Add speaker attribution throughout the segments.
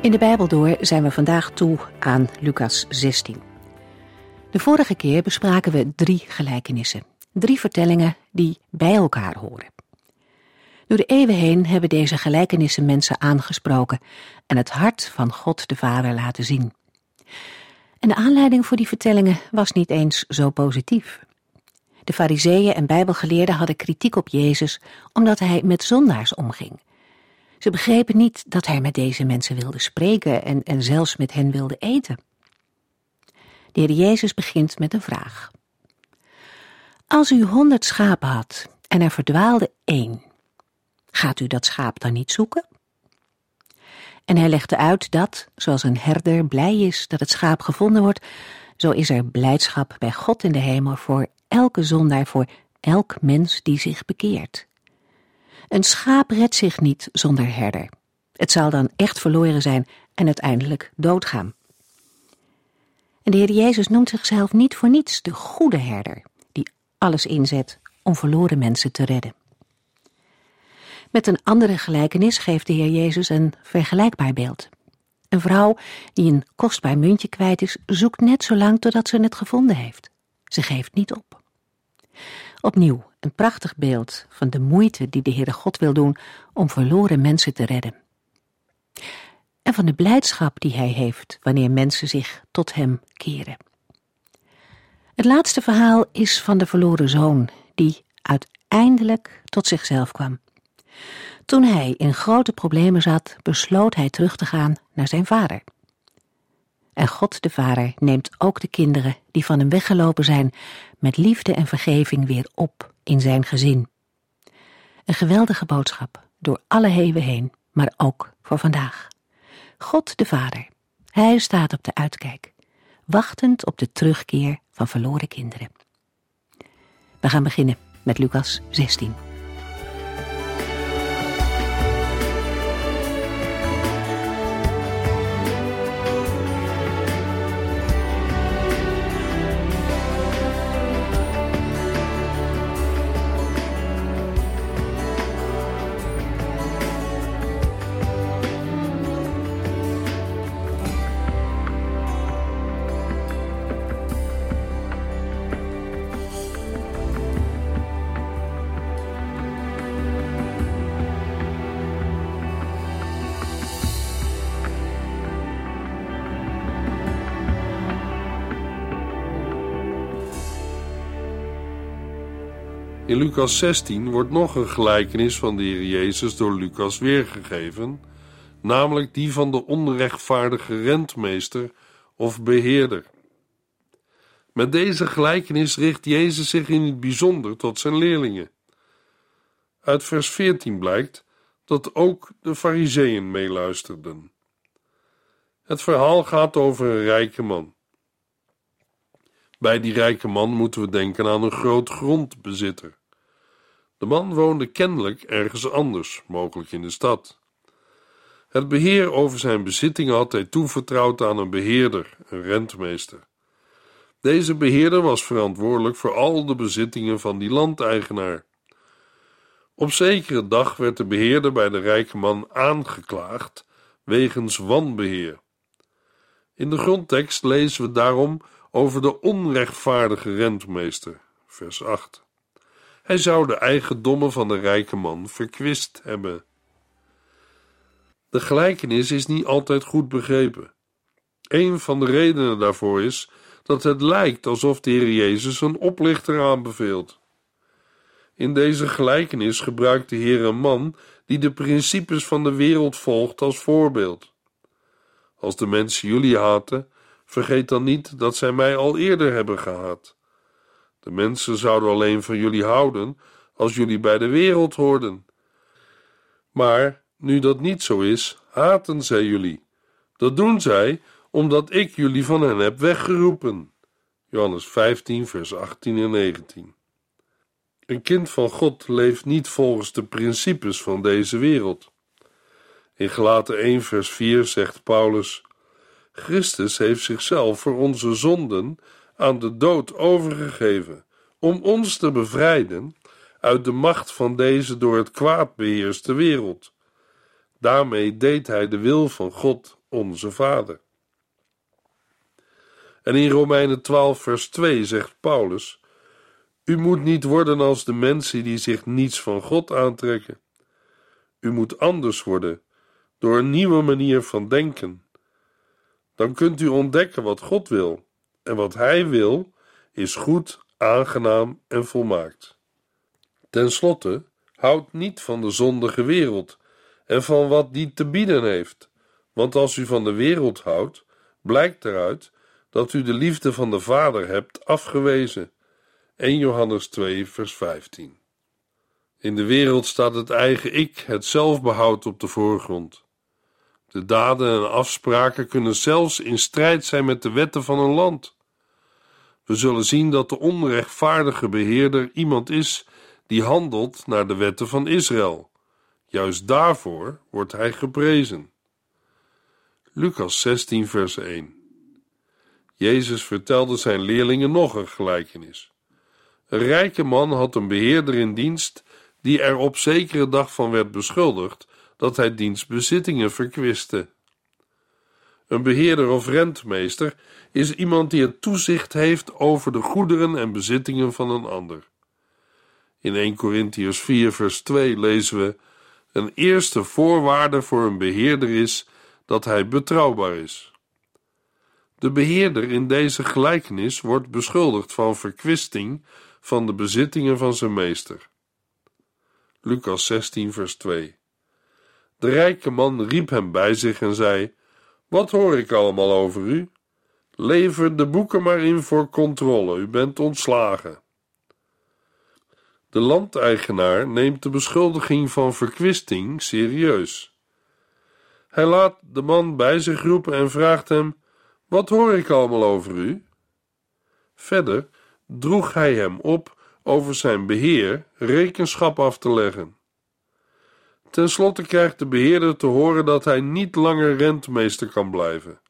Speaker 1: In de Bijbel door zijn we vandaag toe aan Lucas 16. De vorige keer bespraken we drie gelijkenissen, drie vertellingen die bij elkaar horen. Door de eeuwen heen hebben deze gelijkenissen mensen aangesproken en het hart van God de Vader laten zien. En de aanleiding voor die vertellingen was niet eens zo positief. De fariseeën en bijbelgeleerden hadden kritiek op Jezus omdat hij met zondaars omging ze begrepen niet dat hij met deze mensen wilde spreken en, en zelfs met hen wilde eten. De heer Jezus begint met een vraag. Als u honderd schapen had en er verdwaalde één, gaat u dat schaap dan niet zoeken? En hij legde uit dat, zoals een herder blij is dat het schaap gevonden wordt, zo is er blijdschap bij God in de hemel voor elke zondaar, voor elk mens die zich bekeert. Een schaap redt zich niet zonder herder. Het zal dan echt verloren zijn en uiteindelijk doodgaan. En de Heer Jezus noemt zichzelf niet voor niets de goede herder, die alles inzet om verloren mensen te redden. Met een andere gelijkenis geeft de Heer Jezus een vergelijkbaar beeld. Een vrouw die een kostbaar muntje kwijt is, zoekt net zo lang totdat ze het gevonden heeft. Ze geeft niet op. Opnieuw een prachtig beeld van de moeite die de Heere God wil doen om verloren mensen te redden. En van de blijdschap die hij heeft wanneer mensen zich tot hem keren. Het laatste verhaal is van de verloren zoon, die uiteindelijk tot zichzelf kwam. Toen hij in grote problemen zat, besloot hij terug te gaan naar zijn vader. En God de Vader neemt ook de kinderen die van hem weggelopen zijn met liefde en vergeving weer op in zijn gezin. Een geweldige boodschap door alle heven heen, maar ook voor vandaag. God de Vader, Hij staat op de uitkijk, wachtend op de terugkeer van verloren kinderen. We gaan beginnen met Lucas 16.
Speaker 2: Lucas 16 wordt nog een gelijkenis van de Heer Jezus door Lucas weergegeven, namelijk die van de onrechtvaardige rentmeester of beheerder. Met deze gelijkenis richt Jezus zich in het bijzonder tot zijn leerlingen. Uit vers 14 blijkt dat ook de Fariseeën meeluisterden. Het verhaal gaat over een rijke man. Bij die rijke man moeten we denken aan een groot grondbezitter. De man woonde kennelijk ergens anders, mogelijk in de stad. Het beheer over zijn bezittingen had hij toevertrouwd aan een beheerder, een rentmeester. Deze beheerder was verantwoordelijk voor al de bezittingen van die landeigenaar. Op zekere dag werd de beheerder bij de rijke man aangeklaagd wegens wanbeheer. In de grondtekst lezen we daarom over de onrechtvaardige rentmeester, vers 8. Hij zou de eigendommen van de rijke man verkwist hebben. De gelijkenis is niet altijd goed begrepen. Een van de redenen daarvoor is dat het lijkt alsof de Heer Jezus een oplichter aanbeveelt. In deze gelijkenis gebruikt de Heer een man die de principes van de wereld volgt als voorbeeld. Als de mensen jullie haten, vergeet dan niet dat zij mij al eerder hebben gehaat. De mensen zouden alleen van jullie houden als jullie bij de wereld hoorden. Maar nu dat niet zo is, haten zij jullie, Dat doen zij omdat ik jullie van hen heb weggeroepen. Johannes 15, vers 18 en 19. Een kind van God leeft niet volgens de principes van deze wereld. In Gelaten 1, vers 4 zegt Paulus: Christus heeft zichzelf voor onze zonden aan de dood overgegeven, om ons te bevrijden uit de macht van deze door het kwaad beheerste wereld. Daarmee deed hij de wil van God, onze Vader. En in Romeinen 12, vers 2 zegt Paulus: U moet niet worden als de mensen die zich niets van God aantrekken. U moet anders worden door een nieuwe manier van denken. Dan kunt u ontdekken wat God wil. En wat Hij wil is goed, aangenaam en volmaakt. Ten slotte, houd niet van de zondige wereld en van wat die te bieden heeft. Want als u van de wereld houdt, blijkt eruit dat u de liefde van de Vader hebt afgewezen. 1 Johannes 2, vers 15. In de wereld staat het eigen ik, het zelfbehoud op de voorgrond. De daden en afspraken kunnen zelfs in strijd zijn met de wetten van een land. We zullen zien dat de onrechtvaardige beheerder iemand is die handelt naar de wetten van Israël. Juist daarvoor wordt hij geprezen. Lucas 16, vers 1. Jezus vertelde zijn leerlingen nog een gelijkenis. Een rijke man had een beheerder in dienst die er op zekere dag van werd beschuldigd dat hij diens bezittingen verkwiste. Een beheerder of rentmeester is iemand die het toezicht heeft over de goederen en bezittingen van een ander. In 1 Corinthians 4, vers 2 lezen we: Een eerste voorwaarde voor een beheerder is dat hij betrouwbaar is. De beheerder in deze gelijkenis wordt beschuldigd van verkwisting van de bezittingen van zijn meester. Lucas 16, vers 2. De rijke man riep hem bij zich en zei: Wat hoor ik allemaal over u? Lever de boeken maar in voor controle, u bent ontslagen. De landeigenaar neemt de beschuldiging van verkwisting serieus. Hij laat de man bij zich roepen en vraagt hem: Wat hoor ik allemaal over u? Verder droeg hij hem op over zijn beheer rekenschap af te leggen. Ten slotte krijgt de beheerder te horen dat hij niet langer rentmeester kan blijven.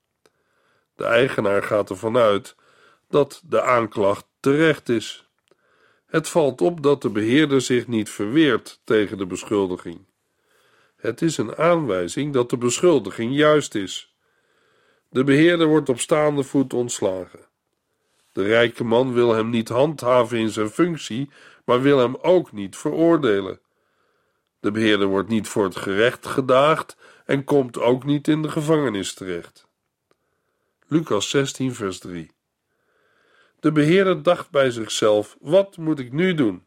Speaker 2: De eigenaar gaat ervan uit dat de aanklacht terecht is. Het valt op dat de beheerder zich niet verweert tegen de beschuldiging. Het is een aanwijzing dat de beschuldiging juist is. De beheerder wordt op staande voet ontslagen. De rijke man wil hem niet handhaven in zijn functie, maar wil hem ook niet veroordelen. De beheerder wordt niet voor het gerecht gedaagd en komt ook niet in de gevangenis terecht. Lucas 16, vers 3. De beheerder dacht bij zichzelf: Wat moet ik nu doen?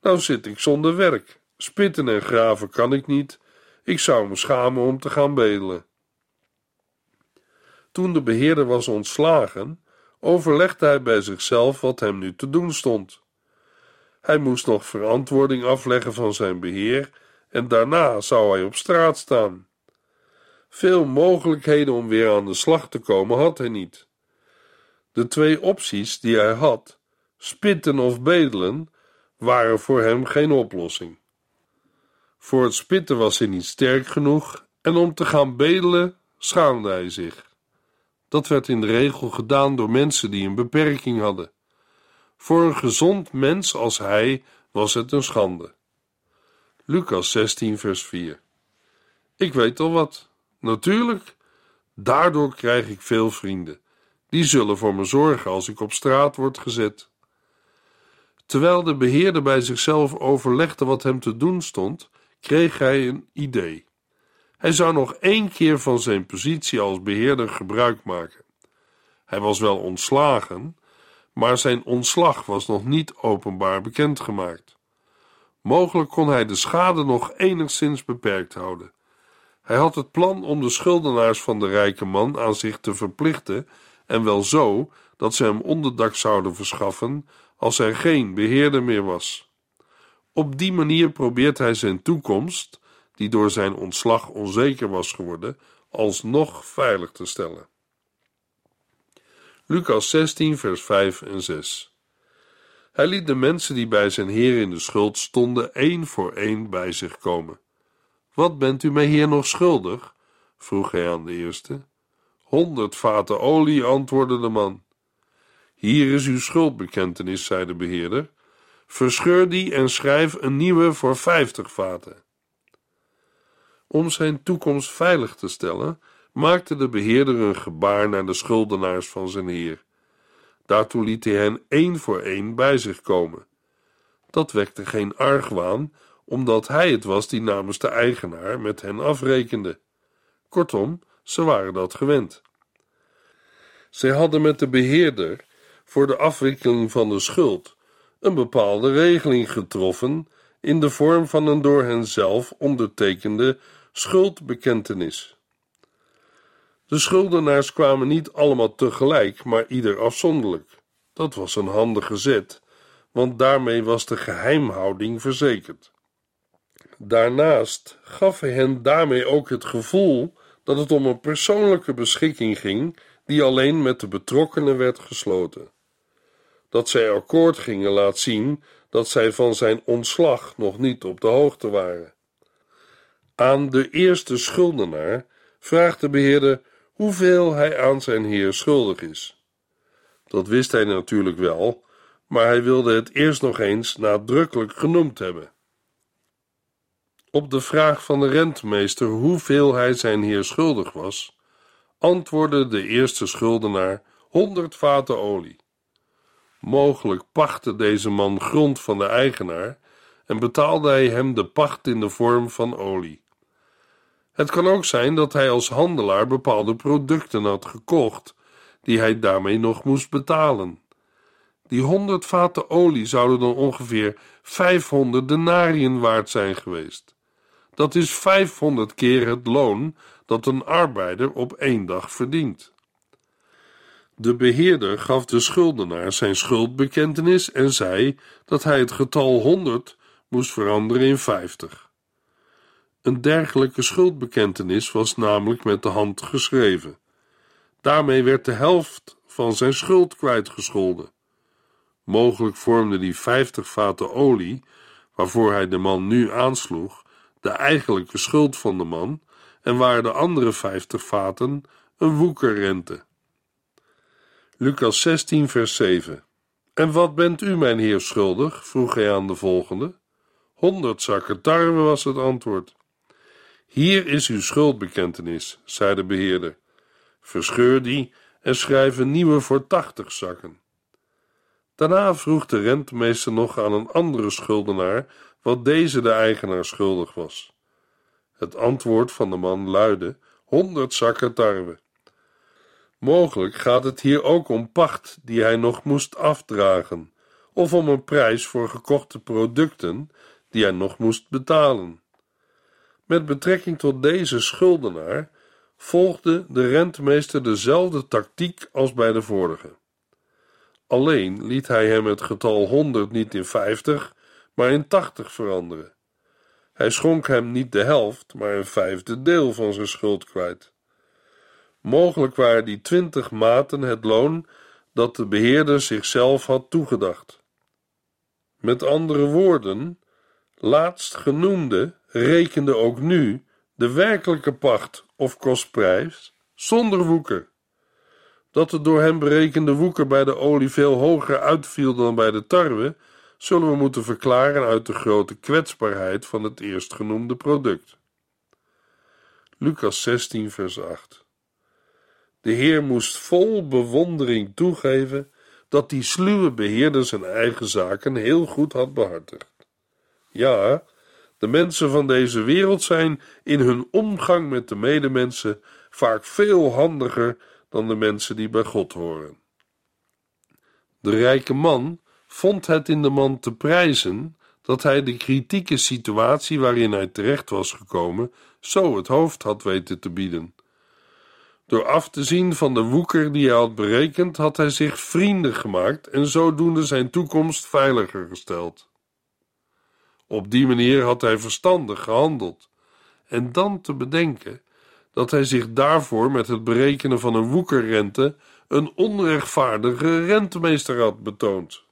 Speaker 2: Nou zit ik zonder werk. Spitten en graven kan ik niet. Ik zou me schamen om te gaan bedelen. Toen de beheerder was ontslagen, overlegde hij bij zichzelf wat hem nu te doen stond. Hij moest nog verantwoording afleggen van zijn beheer en daarna zou hij op straat staan. Veel mogelijkheden om weer aan de slag te komen had hij niet. De twee opties die hij had, spitten of bedelen, waren voor hem geen oplossing. Voor het spitten was hij niet sterk genoeg en om te gaan bedelen schaamde hij zich. Dat werd in de regel gedaan door mensen die een beperking hadden. Voor een gezond mens als hij was het een schande. Lucas 16, vers 4. Ik weet al wat. Natuurlijk, daardoor krijg ik veel vrienden. Die zullen voor me zorgen als ik op straat word gezet. Terwijl de beheerder bij zichzelf overlegde wat hem te doen stond, kreeg hij een idee. Hij zou nog één keer van zijn positie als beheerder gebruik maken. Hij was wel ontslagen, maar zijn ontslag was nog niet openbaar bekendgemaakt. Mogelijk kon hij de schade nog enigszins beperkt houden. Hij had het plan om de schuldenaars van de rijke man aan zich te verplichten, en wel zo dat ze hem onderdak zouden verschaffen als er geen beheerder meer was. Op die manier probeert hij zijn toekomst, die door zijn ontslag onzeker was geworden, alsnog veilig te stellen. Lucas 16, vers 5 en 6. Hij liet de mensen die bij zijn Heer in de schuld stonden, één voor één bij zich komen. Wat bent u mij hier nog schuldig? vroeg hij aan de eerste. Honderd vaten olie, antwoordde de man. Hier is uw schuldbekentenis, zei de beheerder. Verscheur die en schrijf een nieuwe voor vijftig vaten. Om zijn toekomst veilig te stellen, maakte de beheerder een gebaar naar de schuldenaars van zijn heer. Daartoe liet hij hen één voor één bij zich komen. Dat wekte geen argwaan, omdat hij het was die namens de eigenaar met hen afrekende. Kortom, ze waren dat gewend. Zij hadden met de beheerder voor de afwikkeling van de schuld een bepaalde regeling getroffen in de vorm van een door hen zelf ondertekende schuldbekentenis. De schuldenaars kwamen niet allemaal tegelijk, maar ieder afzonderlijk. Dat was een handige zet, want daarmee was de geheimhouding verzekerd. Daarnaast gaf hij hen daarmee ook het gevoel dat het om een persoonlijke beschikking ging die alleen met de betrokkenen werd gesloten. Dat zij akkoord gingen laat zien dat zij van zijn ontslag nog niet op de hoogte waren. Aan de eerste schuldenaar vraagt de beheerder hoeveel hij aan zijn heer schuldig is. Dat wist hij natuurlijk wel, maar hij wilde het eerst nog eens nadrukkelijk genoemd hebben. Op de vraag van de rentmeester hoeveel hij zijn heer schuldig was, antwoordde de eerste schuldenaar honderd vaten olie. Mogelijk pachtte deze man grond van de eigenaar en betaalde hij hem de pacht in de vorm van olie. Het kan ook zijn dat hij als handelaar bepaalde producten had gekocht, die hij daarmee nog moest betalen. Die honderd vaten olie zouden dan ongeveer 500 denariën waard zijn geweest. Dat is 500 keer het loon dat een arbeider op één dag verdient. De beheerder gaf de schuldenaar zijn schuldbekentenis en zei dat hij het getal 100 moest veranderen in 50. Een dergelijke schuldbekentenis was namelijk met de hand geschreven. Daarmee werd de helft van zijn schuld kwijtgescholden. Mogelijk vormde die 50 vaten olie, waarvoor hij de man nu aansloeg, de eigenlijke schuld van de man en waren de andere 50 vaten een woekerrente. Lucas 16, vers 7. En wat bent u, mijn heer, schuldig? vroeg hij aan de volgende. Honderd zakken tarwe was het antwoord. Hier is uw schuldbekentenis, zei de beheerder. Verscheur die en schrijf een nieuwe voor tachtig zakken. Daarna vroeg de rentmeester nog aan een andere schuldenaar wat deze de eigenaar schuldig was. Het antwoord van de man luidde: honderd zakken tarwe. Mogelijk gaat het hier ook om pacht die hij nog moest afdragen, of om een prijs voor gekochte producten die hij nog moest betalen. Met betrekking tot deze schuldenaar volgde de rentmeester dezelfde tactiek als bij de vorige. Alleen liet hij hem het getal 100 niet in 50, maar in 80 veranderen. Hij schonk hem niet de helft, maar een vijfde deel van zijn schuld kwijt. Mogelijk waren die twintig maten het loon dat de beheerder zichzelf had toegedacht. Met andere woorden, laatstgenoemde rekende ook nu de werkelijke pacht of kostprijs zonder woeker. Dat de door hem berekende woeker bij de olie veel hoger uitviel dan bij de tarwe, zullen we moeten verklaren uit de grote kwetsbaarheid van het eerstgenoemde product. Lucas 16, vers 8. De Heer moest vol bewondering toegeven dat die sluwe beheerder zijn eigen zaken heel goed had behartigd. Ja, de mensen van deze wereld zijn in hun omgang met de medemensen vaak veel handiger dan de mensen die bij God horen. De rijke man vond het in de man te prijzen dat hij de kritieke situatie waarin hij terecht was gekomen zo het hoofd had weten te bieden. Door af te zien van de woeker die hij had berekend, had hij zich vrienden gemaakt en zodoende zijn toekomst veiliger gesteld. Op die manier had hij verstandig gehandeld. En dan te bedenken dat hij zich daarvoor met het berekenen van een woekerrente een onrechtvaardige rentemeester had betoond.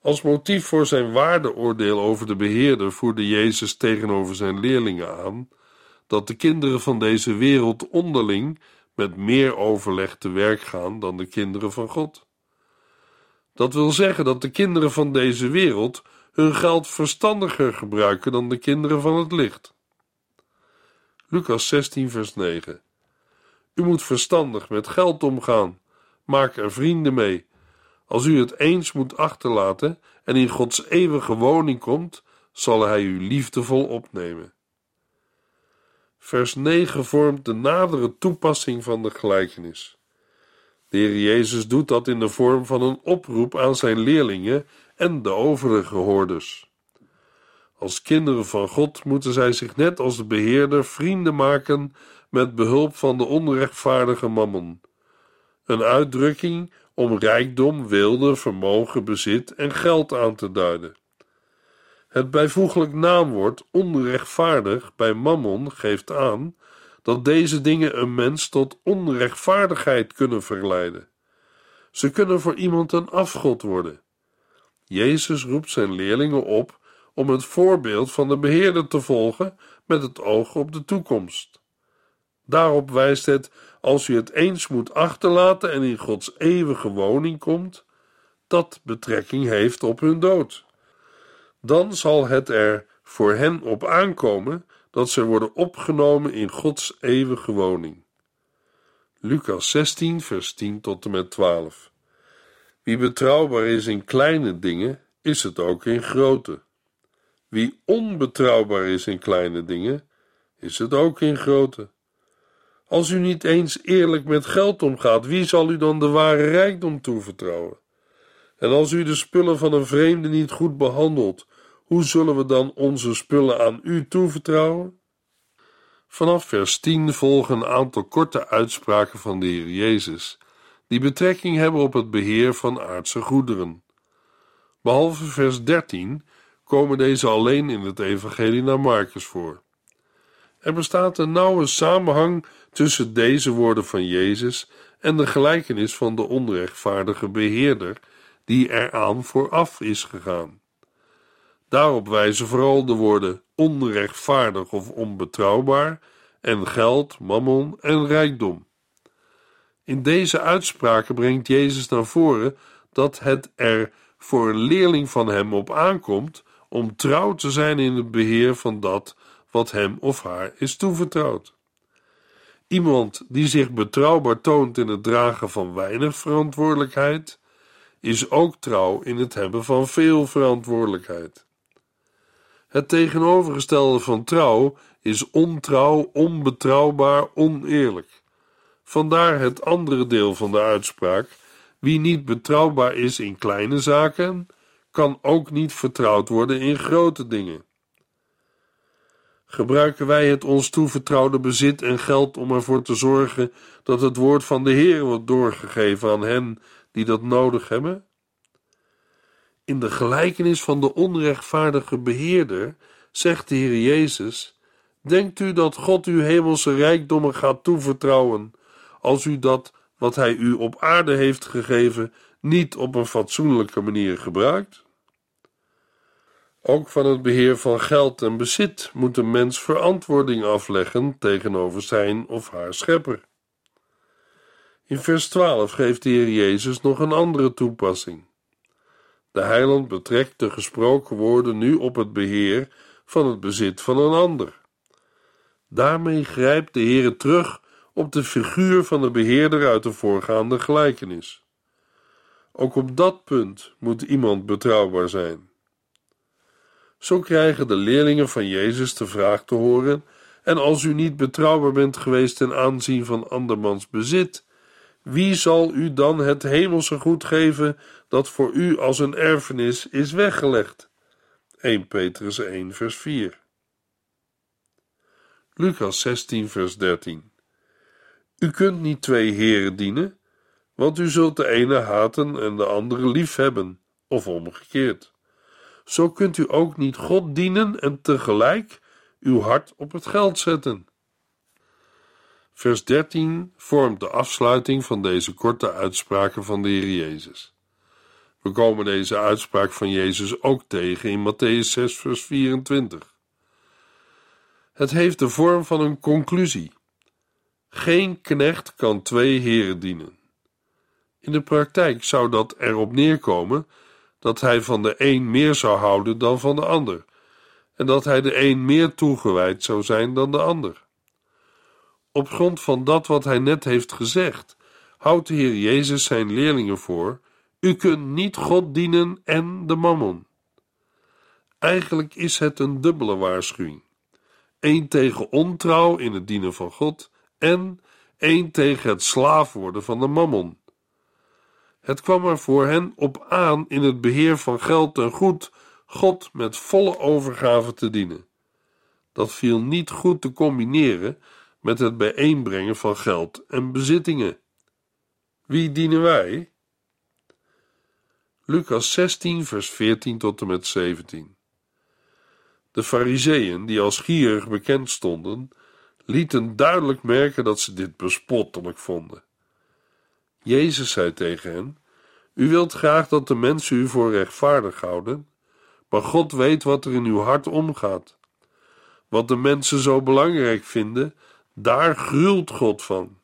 Speaker 2: Als motief voor zijn waardeoordeel over de beheerder voerde Jezus tegenover zijn leerlingen aan dat de kinderen van deze wereld onderling met meer overleg te werk gaan dan de kinderen van God. Dat wil zeggen dat de kinderen van deze wereld hun geld verstandiger gebruiken dan de kinderen van het licht. Lucas 16, vers 9. U moet verstandig met geld omgaan. Maak er vrienden mee. Als u het eens moet achterlaten en in Gods eeuwige woning komt, zal Hij u liefdevol opnemen. Vers 9 vormt de nadere toepassing van de gelijkenis. De Heer Jezus doet dat in de vorm van een oproep aan zijn leerlingen en de overige hoorders. Als kinderen van God moeten zij zich net als de beheerder vrienden maken met behulp van de onrechtvaardige mammon. Een uitdrukking om rijkdom, wilde, vermogen, bezit en geld aan te duiden. Het bijvoeglijk naamwoord onrechtvaardig bij mammon geeft aan dat deze dingen een mens tot onrechtvaardigheid kunnen verleiden. Ze kunnen voor iemand een afgod worden. Jezus roept zijn leerlingen op om het voorbeeld van de beheerder te volgen met het oog op de toekomst. Daarop wijst het: als u het eens moet achterlaten en in Gods eeuwige woning komt, dat betrekking heeft op hun dood. Dan zal het er voor hen op aankomen dat ze worden opgenomen in Gods eeuwige woning. Lucas 16, vers 10 tot en met 12. Wie betrouwbaar is in kleine dingen, is het ook in grote. Wie onbetrouwbaar is in kleine dingen, is het ook in grote. Als u niet eens eerlijk met geld omgaat, wie zal u dan de ware rijkdom toevertrouwen? En als u de spullen van een vreemde niet goed behandelt, hoe zullen we dan onze spullen aan u toevertrouwen? Vanaf vers 10 volgen een aantal korte uitspraken van de Heer Jezus, die betrekking hebben op het beheer van aardse goederen. Behalve vers 13 komen deze alleen in het Evangelie naar Marcus voor. Er bestaat een nauwe samenhang tussen deze woorden van Jezus en de gelijkenis van de onrechtvaardige beheerder die eraan vooraf is gegaan. Daarop wijzen vooral de woorden onrechtvaardig of onbetrouwbaar en geld, mammon en rijkdom. In deze uitspraken brengt Jezus naar voren dat het er voor een leerling van hem op aankomt om trouw te zijn in het beheer van dat wat hem of haar is toevertrouwd. Iemand die zich betrouwbaar toont in het dragen van weinig verantwoordelijkheid, is ook trouw in het hebben van veel verantwoordelijkheid. Het tegenovergestelde van trouw is ontrouw, onbetrouwbaar, oneerlijk. Vandaar het andere deel van de uitspraak: wie niet betrouwbaar is in kleine zaken, kan ook niet vertrouwd worden in grote dingen. Gebruiken wij het ons toevertrouwde bezit en geld om ervoor te zorgen dat het woord van de Heer wordt doorgegeven aan hen die dat nodig hebben? In de gelijkenis van de onrechtvaardige beheerder zegt de Heer Jezus: Denkt u dat God uw hemelse rijkdommen gaat toevertrouwen, als u dat wat Hij u op aarde heeft gegeven niet op een fatsoenlijke manier gebruikt? Ook van het beheer van geld en bezit moet een mens verantwoording afleggen tegenover zijn of haar schepper. In vers 12 geeft de Heer Jezus nog een andere toepassing. De heiland betrekt de gesproken woorden nu op het beheer van het bezit van een ander. Daarmee grijpt de Heer terug op de figuur van de beheerder uit de voorgaande gelijkenis. Ook op dat punt moet iemand betrouwbaar zijn. Zo krijgen de leerlingen van Jezus de vraag te horen: En als u niet betrouwbaar bent geweest ten aanzien van andermans bezit, wie zal u dan het hemelse goed geven dat voor u als een erfenis is weggelegd? 1 Petrus 1, vers 4. Lucas 16, vers 13. U kunt niet twee heren dienen, want u zult de ene haten en de andere lief hebben, of omgekeerd. Zo kunt u ook niet God dienen en tegelijk uw hart op het geld zetten. Vers 13 vormt de afsluiting van deze korte uitspraken van de Heer Jezus. We komen deze uitspraak van Jezus ook tegen in Matthäus 6, vers 24. Het heeft de vorm van een conclusie. Geen knecht kan twee heren dienen. In de praktijk zou dat erop neerkomen dat hij van de een meer zou houden dan van de ander, en dat hij de een meer toegewijd zou zijn dan de ander. Op grond van dat wat hij net heeft gezegd, houdt de Heer Jezus zijn leerlingen voor: U kunt niet God dienen en de mammon. Eigenlijk is het een dubbele waarschuwing: één tegen ontrouw in het dienen van God en één tegen het slaaf worden van de mammon. Het kwam er voor hen op aan in het beheer van geld en goed God met volle overgave te dienen. Dat viel niet goed te combineren met het bijeenbrengen van geld en bezittingen. Wie dienen wij? Lucas 16, vers 14 tot en met 17. De Fariseeën, die als gierig bekend stonden, lieten duidelijk merken dat ze dit bespottelijk vonden. Jezus zei tegen hen: U wilt graag dat de mensen u voor rechtvaardig houden, maar God weet wat er in uw hart omgaat. Wat de mensen zo belangrijk vinden, daar gruwt God van.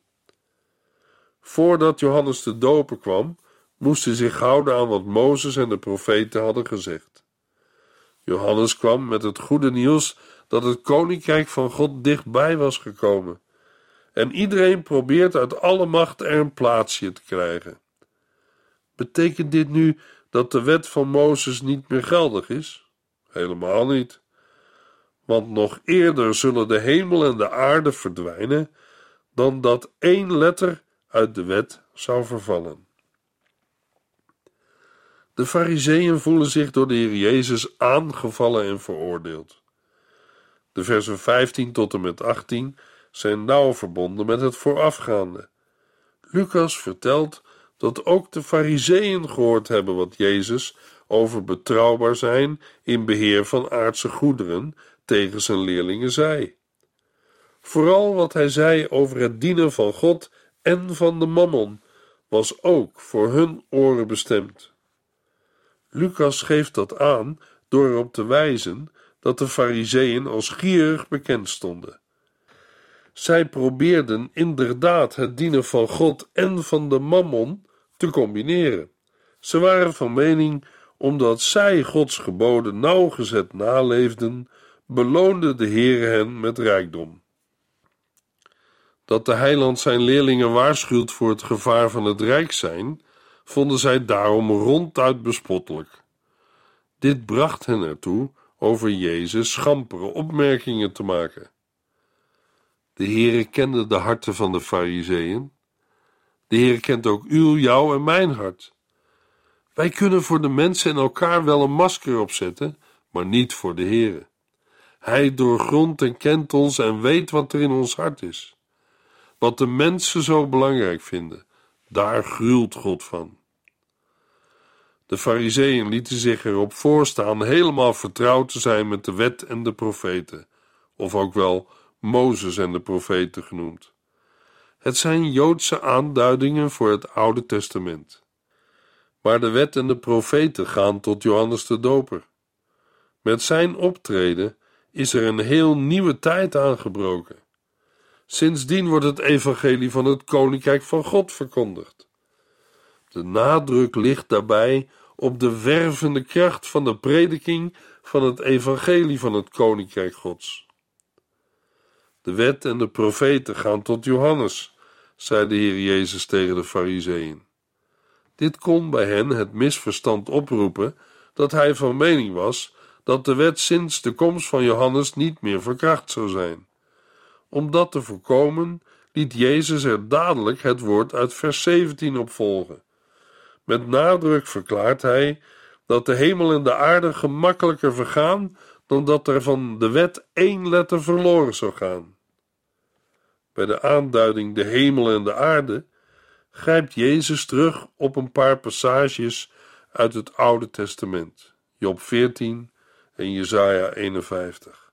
Speaker 2: Voordat Johannes de Doper kwam, moest hij zich houden aan wat Mozes en de profeten hadden gezegd. Johannes kwam met het goede nieuws dat het koninkrijk van God dichtbij was gekomen. En iedereen probeert uit alle macht er een plaatsje te krijgen. Betekent dit nu dat de wet van Mozes niet meer geldig is? Helemaal niet. Want nog eerder zullen de hemel en de aarde verdwijnen dan dat één letter uit de wet zou vervallen. De Fariseeën voelen zich door de Heer Jezus aangevallen en veroordeeld. De versen 15 tot en met 18 zijn nauw verbonden met het voorafgaande. Lucas vertelt dat ook de Fariseeën gehoord hebben wat Jezus over betrouwbaar zijn in beheer van aardse goederen tegen zijn leerlingen zei. Vooral wat hij zei over het dienen van God en van de mammon was ook voor hun oren bestemd. Lucas geeft dat aan door erop te wijzen dat de Fariseeën als gierig bekend stonden. Zij probeerden inderdaad het dienen van God en van de mammon te combineren. Ze waren van mening, omdat zij Gods geboden nauwgezet naleefden, beloonde de Heere hen met rijkdom. Dat de heiland zijn leerlingen waarschuwt voor het gevaar van het rijk zijn, vonden zij daarom ronduit bespottelijk. Dit bracht hen ertoe over Jezus schampere opmerkingen te maken. De Heere kende de harten van de Fariseeën. De Heere kent ook uw, jou en mijn hart. Wij kunnen voor de mensen en elkaar wel een masker opzetten, maar niet voor de Heere. Hij doorgrondt en kent ons en weet wat er in ons hart is. Wat de mensen zo belangrijk vinden, daar gruwt God van. De Fariseeën lieten zich erop voorstaan helemaal vertrouwd te zijn met de wet en de profeten, of ook wel Mozes en de profeten genoemd. Het zijn Joodse aanduidingen voor het Oude Testament. Maar de wet en de profeten gaan tot Johannes de Doper. Met zijn optreden is er een heel nieuwe tijd aangebroken. Sindsdien wordt het evangelie van het koninkrijk van God verkondigd. De nadruk ligt daarbij op de wervende kracht van de prediking van het evangelie van het koninkrijk Gods. De wet en de profeten gaan tot Johannes, zei de Heer Jezus tegen de Fariseeën. Dit kon bij hen het misverstand oproepen dat hij van mening was dat de wet sinds de komst van Johannes niet meer verkracht zou zijn. Om dat te voorkomen, liet Jezus er dadelijk het woord uit vers 17 op volgen. Met nadruk verklaart hij dat de hemel en de aarde gemakkelijker vergaan dan dat er van de wet één letter verloren zou gaan. Bij de aanduiding de hemel en de aarde grijpt Jezus terug op een paar passages uit het Oude Testament, Job 14 en Jesaja 51.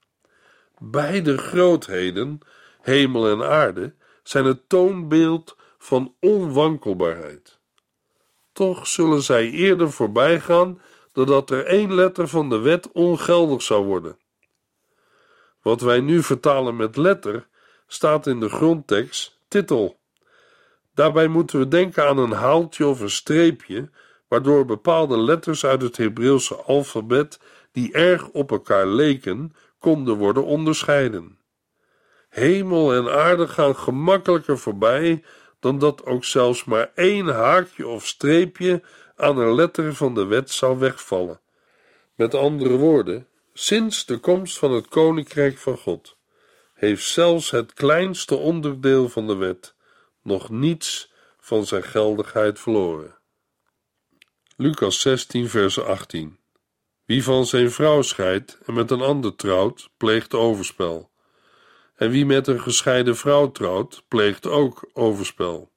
Speaker 2: Beide grootheden, hemel en aarde, zijn het toonbeeld van onwankelbaarheid. Toch zullen zij eerder voorbijgaan doordat er één letter van de wet ongeldig zou worden. Wat wij nu vertalen met letter staat in de grondtekst titel. Daarbij moeten we denken aan een haaltje of een streepje, waardoor bepaalde letters uit het Hebreeuwse alfabet, die erg op elkaar leken, konden worden onderscheiden. Hemel en aarde gaan gemakkelijker voorbij dan dat ook zelfs maar één haakje of streepje aan een letter van de wet zou wegvallen. Met andere woorden, sinds de komst van het Koninkrijk van God heeft zelfs het kleinste onderdeel van de wet nog niets van zijn geldigheid verloren. Lucas 16, vers 18. Wie van zijn vrouw scheidt en met een ander trouwt, pleegt overspel. En wie met een gescheiden vrouw trouwt, pleegt ook overspel.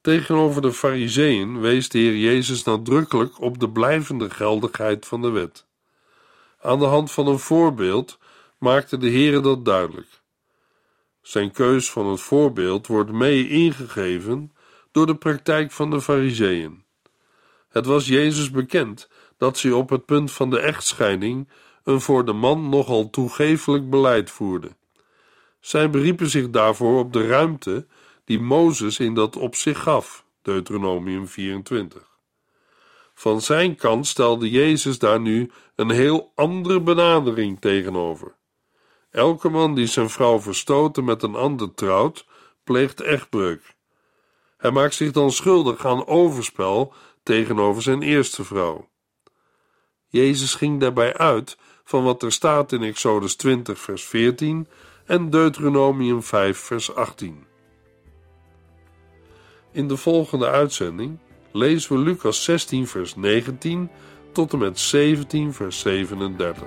Speaker 2: Tegenover de Fariseeën wees de Heer Jezus nadrukkelijk op de blijvende geldigheid van de wet. Aan de hand van een voorbeeld maakte de Heer dat duidelijk. Zijn keus van het voorbeeld wordt mee ingegeven door de praktijk van de Fariseeën. Het was Jezus bekend dat ze op het punt van de echtscheiding een voor de man nogal toegefelijk beleid voerden. Zij beriepen zich daarvoor op de ruimte die Mozes in dat op zich gaf, Deuteronomium 24. Van zijn kant stelde Jezus daar nu een heel andere benadering tegenover. Elke man die zijn vrouw verstoten met een ander trouwt, pleegt echtbreuk. Hij maakt zich dan schuldig aan overspel tegenover zijn eerste vrouw. Jezus ging daarbij uit van wat er staat in Exodus 20, vers 14 en Deuteronomium 5, vers 18. In de volgende uitzending lezen we Lucas 16, vers 19 tot en met 17, vers 37.